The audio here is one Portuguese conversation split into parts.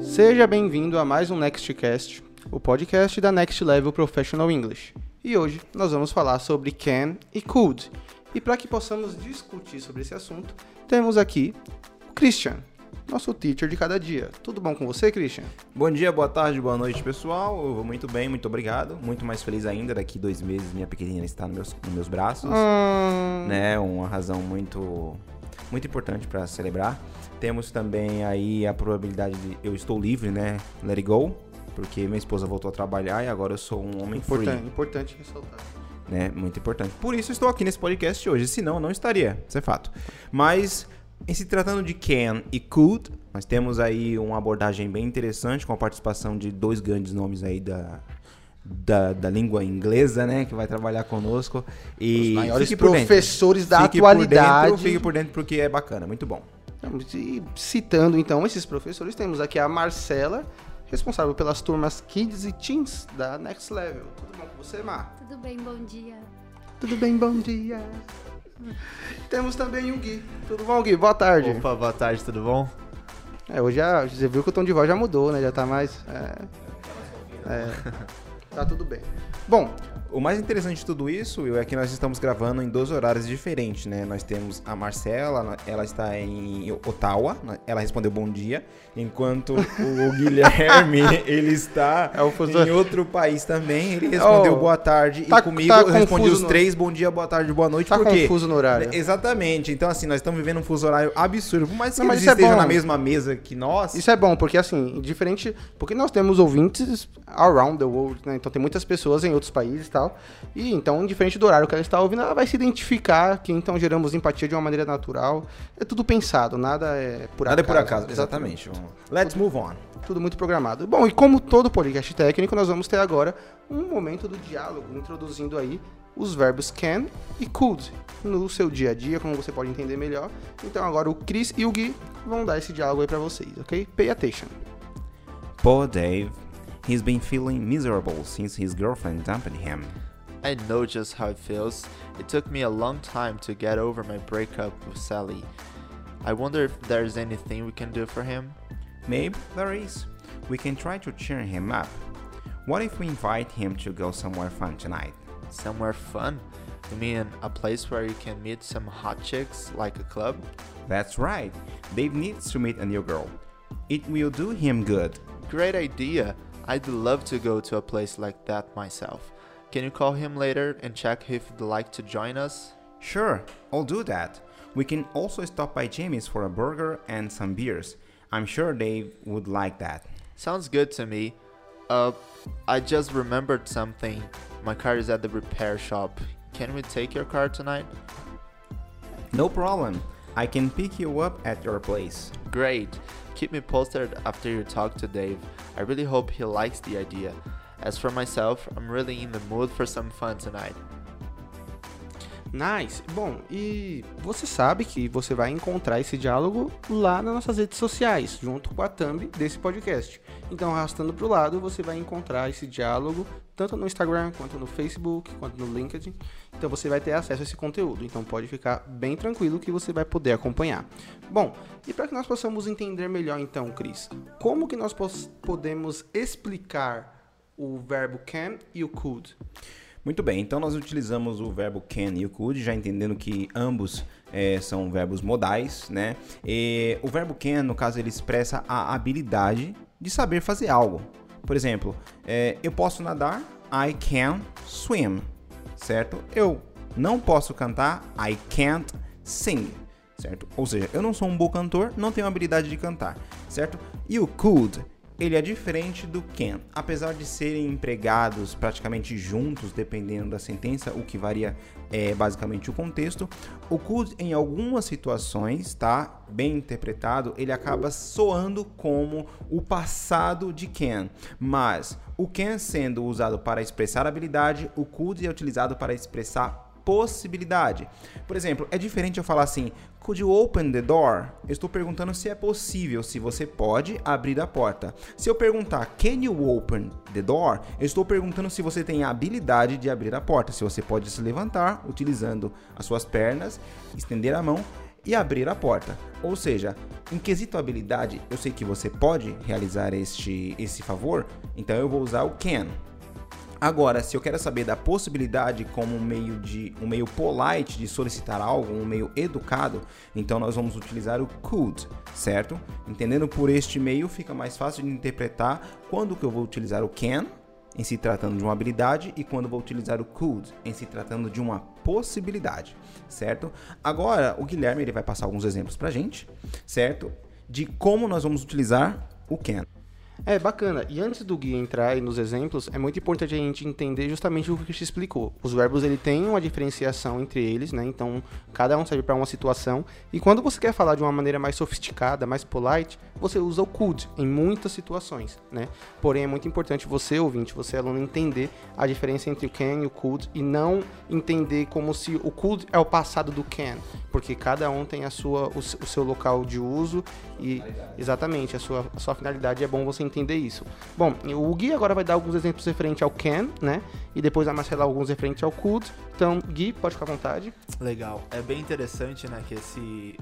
Seja bem-vindo a mais um Nextcast, o podcast da Next Level Professional English. E hoje nós vamos falar sobre can e could. E para que possamos discutir sobre esse assunto, temos aqui o Christian, nosso teacher de cada dia. Tudo bom com você, Christian? Bom dia, boa tarde, boa noite, pessoal. Eu vou muito bem, muito obrigado. Muito mais feliz ainda. Daqui dois meses, minha pequenininha está nos meus, nos meus braços. Hum, Né? Uma razão muito, muito importante para celebrar. Temos também aí a probabilidade de eu estou livre, né? Let it go. Porque minha esposa voltou a trabalhar e agora eu sou um homem Importante, free. importante ressaltar. né? Muito importante. Por isso estou aqui nesse podcast hoje, senão eu não estaria, isso é fato. Mas em se tratando de can e could, nós temos aí uma abordagem bem interessante com a participação de dois grandes nomes aí da da, da língua inglesa, né, que vai trabalhar conosco e Os maiores por professores da Fique por atualidade. dentro, fique por dentro porque é bacana, muito bom. E citando então esses professores, temos aqui a Marcela, responsável pelas turmas Kids e Teens da Next Level. Tudo bom com você, Mar? Tudo bem, bom dia. Tudo bem, bom dia. Temos também o Gui. Tudo bom, Gui? Boa tarde. Opa, boa tarde, tudo bom? É, hoje já, você viu que o tom de voz já mudou, né? Já tá mais. É, é, tá tudo bem. Bom, O mais interessante de tudo isso Will, é que nós estamos gravando em dois horários diferentes, né? Nós temos a Marcela, ela está em Ottawa, né? ela respondeu bom dia, enquanto o Guilherme, ele está É em outro país também, ele respondeu Oh, boa tarde tá- e comigo tá eu respondi os no- três bom dia, boa tarde, boa noite, tá por quê? confuso no horário. Exatamente, então assim, nós estamos vivendo um fuso horário absurdo, por mais que Não, mas eles é estejam bom. na mesma mesa que nós, Isso é bom, porque assim, diferente. Porque nós temos ouvintes around the world, né? Então tem muitas pessoas em outros países e tal. E então, diferente do horário que ela está ouvindo, ela vai se identificar, que então geramos empatia de uma maneira natural. É tudo pensado, nada é por nada é acaso. por acaso, exatamente. Let's move on. Tudo muito programado. Bom, e como todo podcast técnico, nós vamos ter agora um momento do diálogo, introduzindo aí os verbos can e could no seu dia a dia, como você pode entender melhor. Então agora o Chris e o Gui vão dar esse diálogo aí pra vocês, ok? Pay attention. Poor Dave. He's been feeling miserable since his girlfriend dumped him. I know just how it feels. It took me a long time to get over my breakup with Sally. I wonder if there's anything we can do for him. Maybe there is. We can try to cheer him up. What if we invite him to go somewhere fun tonight? Somewhere fun? You mean a place where you can meet some hot chicks, like a club? That's right. Dave needs to meet a new girl. It will do him good. Great idea! I'd love to go to a place like that myself. Can you call him later and check if he'd like to join us? Sure, I'll do that. We can also stop by Jamie's for a burger and some beers. I'm sure Dave would like that. Sounds good to me. Uh, I just remembered something. My car is at the repair shop. Can we take your car tonight? No problem. I can pick you up at your place. Great. Keep me posted after you talk to Dave. I really hope he likes the idea. As for myself, I'm really in the mood for some fun tonight. Nice. Bom, e você sabe que você vai encontrar esse diálogo lá nas nossas redes sociais, junto com a thumb desse podcast. Então, arrastando para o lado, você vai encontrar esse diálogo tanto no Instagram, quanto no Facebook, quanto no LinkedIn. Então, você vai ter acesso a esse conteúdo. Então, pode ficar bem tranquilo que você vai poder acompanhar. Bom, e para que nós possamos entender melhor, então, Cris, como que nós podemos explicar o verbo can e o could? Muito bem, então nós utilizamos o verbo can e o could, já entendendo que ambos eh, são verbos modais, né? E o verbo can, no caso, ele expressa a habilidade de saber fazer algo. Por exemplo, eh, eu posso nadar, I can swim, certo? Eu não posso cantar, I can't sing, certo? Ou seja, eu não sou um bom cantor, não tenho habilidade de cantar, certo? E o could, ele é diferente do can. Apesar de serem empregados praticamente juntos, dependendo da sentença, o que varia é basicamente o contexto, o could em algumas situações, tá? Bem interpretado, ele acaba soando como o passado de can. Mas o can sendo usado para expressar habilidade, o could é utilizado para expressar possibilidade. Por exemplo, é diferente eu falar assim, could you open the door? Eu estou perguntando se é possível, se você pode abrir a porta. Se eu perguntar, can you open the door? Eu estou perguntando se você tem a habilidade de abrir a porta, se você pode se levantar utilizando as suas pernas, estender a mão e abrir a porta. Ou seja, em quesito habilidade, eu sei que você pode realizar este esse favor, então eu vou usar o can. Agora, se eu quero saber da possibilidade como um meio de um meio polite de solicitar algo, um meio educado, então nós vamos utilizar o could, certo? Entendendo por este meio, fica mais fácil de interpretar quando que eu vou utilizar o can em se tratando de uma habilidade e quando vou utilizar o could em se tratando de uma possibilidade, certo? Agora, o Guilherme ele vai passar alguns exemplos pra gente, certo? De como nós vamos utilizar o can. É, bacana. E antes do Gui entrar aí nos exemplos, é muito importante a gente entender justamente o que te explicou. Os verbos, ele tem uma diferenciação entre eles, né? Então, cada um serve para uma situação. E quando você quer falar de uma maneira mais sofisticada, mais polite, você usa o could em muitas situações, né? Porém, é muito importante você, ouvinte, você aluno, entender a diferença entre o can e o could e não entender como se o could é o passado do can, porque cada um tem a sua, o, o seu local de uso e exatamente a sua, a sua finalidade. É bom você entender isso. Bom, o Gui agora vai dar alguns exemplos referentes ao can, né? E depois a Marcela alguns referentes ao could. Então, Gui, pode ficar à vontade. Legal. É bem interessante, né, que esse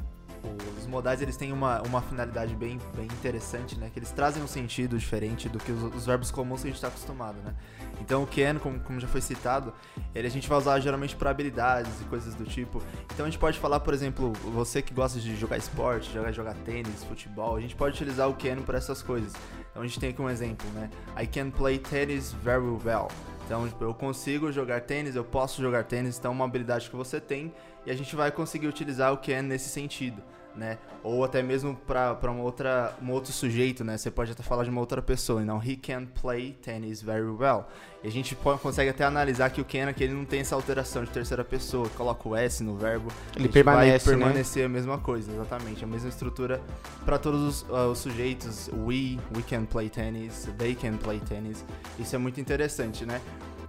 os modais eles têm uma, uma finalidade bem, bem interessante, né? Que eles trazem um sentido diferente do que os, os verbos comuns que a gente está acostumado, né? Então o can, como, como já foi citado, ele a gente vai usar geralmente para habilidades e coisas do tipo. Então a gente pode falar, por exemplo, você que gosta de jogar esporte, jogar, jogar tênis, futebol, a gente pode utilizar o can para essas coisas. Então a gente tem aqui um exemplo, né? I can play tennis very well. Então, tipo, eu consigo jogar tênis, eu posso jogar tênis, então é uma habilidade que você tem e a gente vai conseguir utilizar o can nesse sentido, né? Ou até mesmo para uma outra, um outro sujeito, né? Você pode até falar de uma outra pessoa, então, he can play tennis very well. E a gente pode, consegue até analisar que o can aqui ele não tem essa alteração de terceira pessoa, coloca o S no verbo, ele permanece, vai permanecer né? a mesma coisa, exatamente, a mesma estrutura para todos os, uh, os, sujeitos. We, we can play tennis, they can play tennis. Isso é muito interessante, né?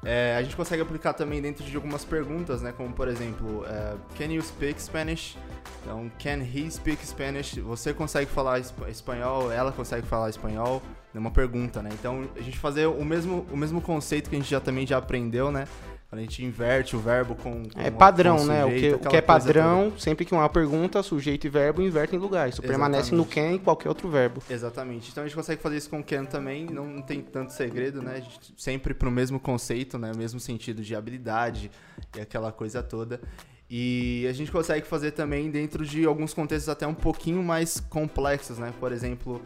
É, a gente consegue aplicar também dentro de algumas perguntas, né? Como por exemplo, uh, can you speak Spanish? Então, can he speak Spanish? Você consegue falar espanhol? Ela consegue falar espanhol? É uma pergunta, né? Então, a gente fazer o mesmo, o mesmo conceito que a gente já também já aprendeu, né? Quando a gente inverte o verbo com. com é padrão, com sujeito, né? O que, o que é padrão, sempre que uma pergunta, sujeito e verbo invertem lugar. Isso Exatamente. permanece no can e qualquer outro verbo. Exatamente. Então a gente consegue fazer isso com can também, não tem tanto segredo, né? A gente sempre pro mesmo conceito, né? O mesmo sentido de habilidade e aquela coisa toda. E a gente consegue fazer também dentro de alguns contextos até um pouquinho mais complexos, né? Por exemplo,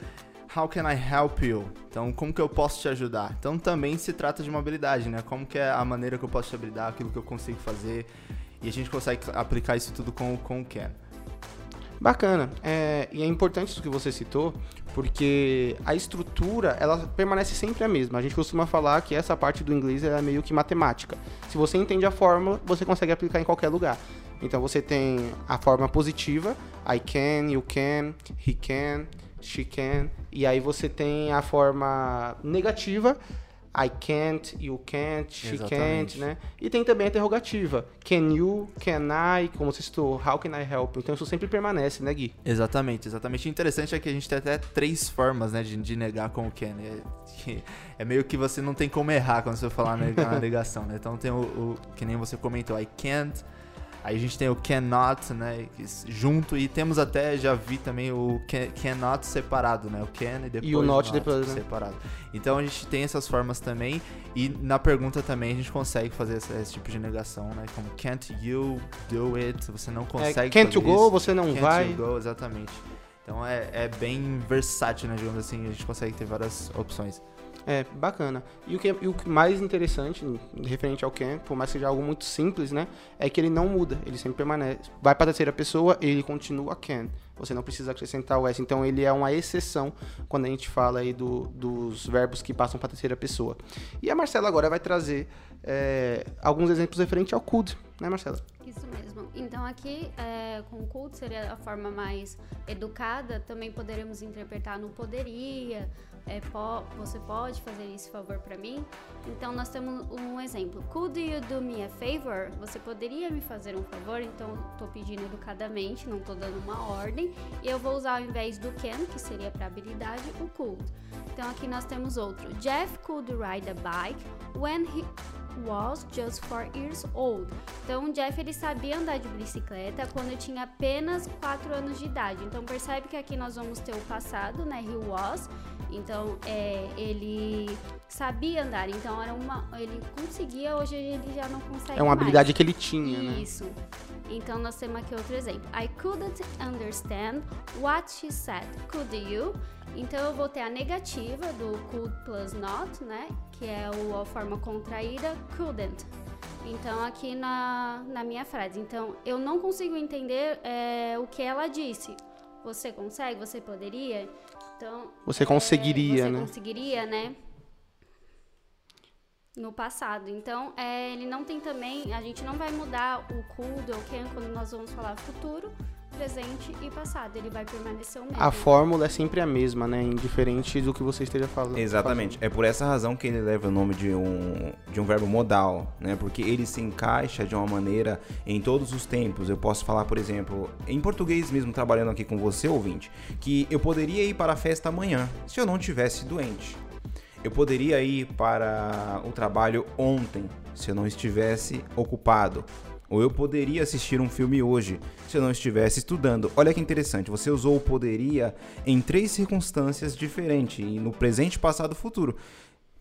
How can I help you? Então, como que eu posso te ajudar? Então, também se trata de uma habilidade, né? Como que é a maneira que eu posso te habilitar, aquilo que eu consigo fazer. E a gente consegue aplicar isso tudo com, com o can. Bacana. É, e é importante isso que você citou, porque a estrutura, ela permanece sempre a mesma. A gente costuma falar que essa parte do inglês é meio que matemática. Se você entende a fórmula, você consegue aplicar em qualquer lugar. Então, você tem a forma positiva, I can, you can, he can, she can. E aí você tem a forma negativa, I can't, you can't, she Exatamente. can't, né? E tem também a interrogativa. Can you, can I, como você citou, how can I help? Então isso sempre permanece, né, Gui? Exatamente, exatamente. O interessante é que a gente tem até três formas, né, de, de negar com o can. É, é, meio que você não tem como errar quando você falar na negação, né? Então tem o, o, que nem você comentou, I can't, Aí a gente tem o cannot, né, junto e temos até já vi também o can, cannot separado, né, o can e depois e o not, not depois, né? separado. Então a gente tem essas formas também e na pergunta também a gente consegue fazer esse, esse tipo de negação, né, como can't you do it? Você não é, consegue. É, can't you go? Você não can't vai? You go, exatamente. Então é, é bem versátil, né, digamos assim, a gente consegue ter várias opções. É, bacana. E o que, e o mais interessante, referente ao Ken, por mais que seja algo muito simples, né? É que ele não muda, ele sempre permanece. Vai para a terceira pessoa, ele continua Ken. Você não precisa acrescentar o S. Então ele é uma exceção quando a gente fala aí do, dos verbos que passam para a terceira pessoa. E a Marcela agora vai trazer é, alguns exemplos referentes ao could, né, Marcela? Isso mesmo. Então aqui, é, com could seria a forma mais educada, também poderemos interpretar no poderia, é, po você pode fazer esse favor para mim? Então nós temos um exemplo. Could you do me a favor? Você poderia me fazer um favor? Então estou pedindo educadamente, não estou dando uma ordem. E eu vou usar ao invés do can, que seria para habilidade, o could. Então aqui nós temos outro. Jeff could ride a bike when he was just four years old. Então, o Jeff ele sabia andar de bicicleta quando tinha apenas 4 anos de idade. Então, percebe que aqui nós vamos ter o passado, né? He was. Então, é, ele sabia andar. Então, era uma, ele conseguia. Hoje ele já não consegue. É uma mais. habilidade que ele tinha, né? Isso. Então, nós temos aqui outro exemplo. I couldn't understand what she said. Could you? Então, eu vou ter a negativa do could plus not, né? Que é a forma contraída, couldn't. Então, aqui na, na minha frase. Então, eu não consigo entender é, o que ela disse. Você consegue? Você poderia? Então, Você é, conseguiria, você né? conseguiria, né? No passado. Então, é, ele não tem também. A gente não vai mudar o could ou can quando nós vamos falar futuro, presente e passado. Ele vai permanecer o mesmo. A fórmula é sempre a mesma, né? Indiferente do que você esteja falando. Exatamente. É por essa razão que ele leva o nome de um, de um verbo modal, né? Porque ele se encaixa de uma maneira em todos os tempos. Eu posso falar, por exemplo, em português mesmo, trabalhando aqui com você, ouvinte, que eu poderia ir para a festa amanhã se eu não tivesse doente. Eu poderia ir para o trabalho ontem se eu não estivesse ocupado. Ou eu poderia assistir um filme hoje se eu não estivesse estudando. Olha que interessante, você usou o poderia em três circunstâncias diferentes, no presente, passado e futuro.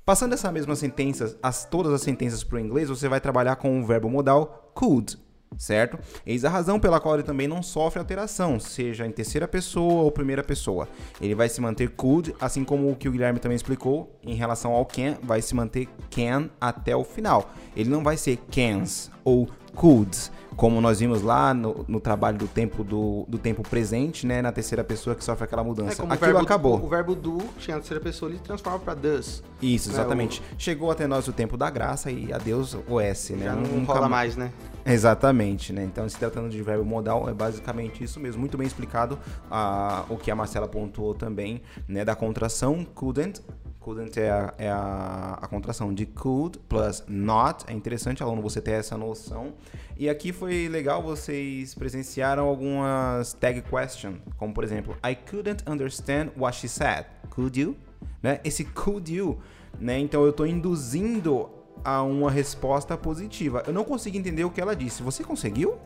Passando essa mesma sentença, as, todas as sentenças para o inglês, você vai trabalhar com o verbo modal could, certo? Eis a razão pela qual ele também não sofre alteração, seja em terceira pessoa ou primeira pessoa. Ele vai se manter could, assim como o que o Guilherme também explicou em relação ao can, vai se manter can até o final. Ele não vai ser cans ou coulds, como nós vimos lá no, no trabalho do tempo do, do tempo presente, né, na terceira pessoa que sofre aquela É mudança. o Aquilo verbo, acabou. O verbo do, tinha a terceira pessoa, ele transforma pra does. Isso, né, exatamente. Chegou até nós o tempo da graça e adeus o S, né? Já não, Nunca rola mais, né? Exatamente, né? Então, se tratando de verbo modal, é basicamente isso mesmo. Muito bem explicado ah, o que a Marcela pontuou também, né? Da contração couldn't. Couldn't é, a, é a, a contração de could plus not. É interessante, aluno, você ter essa noção. E aqui foi legal, vocês presenciaram algumas tag question, como por exemplo, I couldn't understand what she said. Could you? Né? Esse could you, né? Então eu estou induzindo a uma resposta positiva. Eu não consigo entender o que ela disse. Você conseguiu?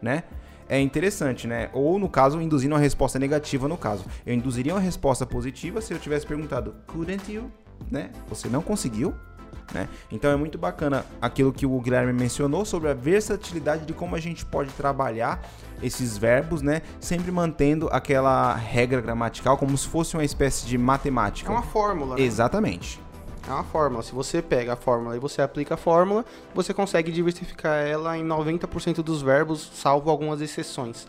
Né? É interessante, né? Ou no caso, induzindo uma resposta negativa no caso. Eu induziria uma resposta positiva se eu tivesse perguntado couldn't you, né? Você não conseguiu? Né? Então é muito bacana aquilo que o Guilherme mencionou sobre a versatilidade de como a gente pode trabalhar esses verbos, né? Sempre mantendo aquela regra gramatical como se fosse uma espécie de matemática. É uma fórmula. né? Exatamente. É uma fórmula. Se você pega a fórmula e você aplica a fórmula, você consegue diversificar ela em 90% dos verbos, salvo algumas exceções.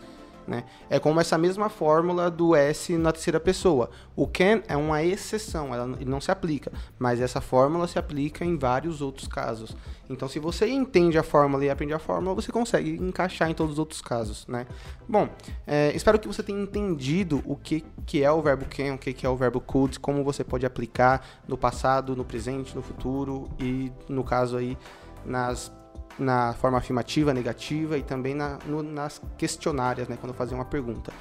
Né? É como essa mesma fórmula do S na terceira pessoa. O can é uma exceção, ela não se aplica, mas essa fórmula se aplica em vários outros casos. Então, se você entende a fórmula e aprende a fórmula, você consegue encaixar em todos os outros casos. Né? Bom, é, espero que você tenha entendido o que, que é o verbo can, o que, que é o verbo could, como você pode aplicar no passado, no presente, no futuro e, no caso aí, nas na forma afirmativa, negativa e também na, no- nas questionárias, né, quando fazer uma pergunta.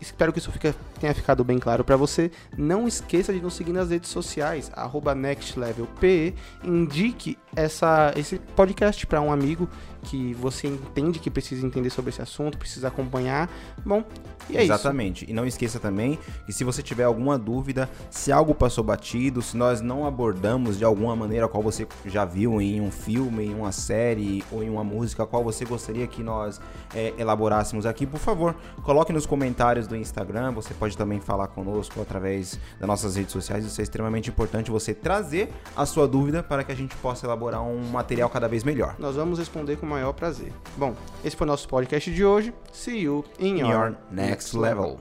Espero que isso fica- tenha ficado bem claro para você. Não esqueça de nos seguir nas redes sociais, nextlevelpe. Indique essa, esse podcast para um amigo que você entende que precisa entender sobre esse assunto, precisa acompanhar. Bom, e é isso. Exatamente. E não esqueça também que se você tiver alguma dúvida, se algo passou batido, se nós não abordamos de alguma maneira qual você já viu em um filme, em uma série ou em uma música a qual você gostaria que nós é, elaborássemos aqui, por favor, coloque nos comentários do Instagram. Você pode também falar conosco através das nossas redes sociais. Isso é extremamente importante você trazer a sua dúvida para que a gente possa elaborar um material cada vez melhor. Nós vamos responder com o maior prazer. Bom, esse foi o nosso podcast de hoje. See you in In your, your next level.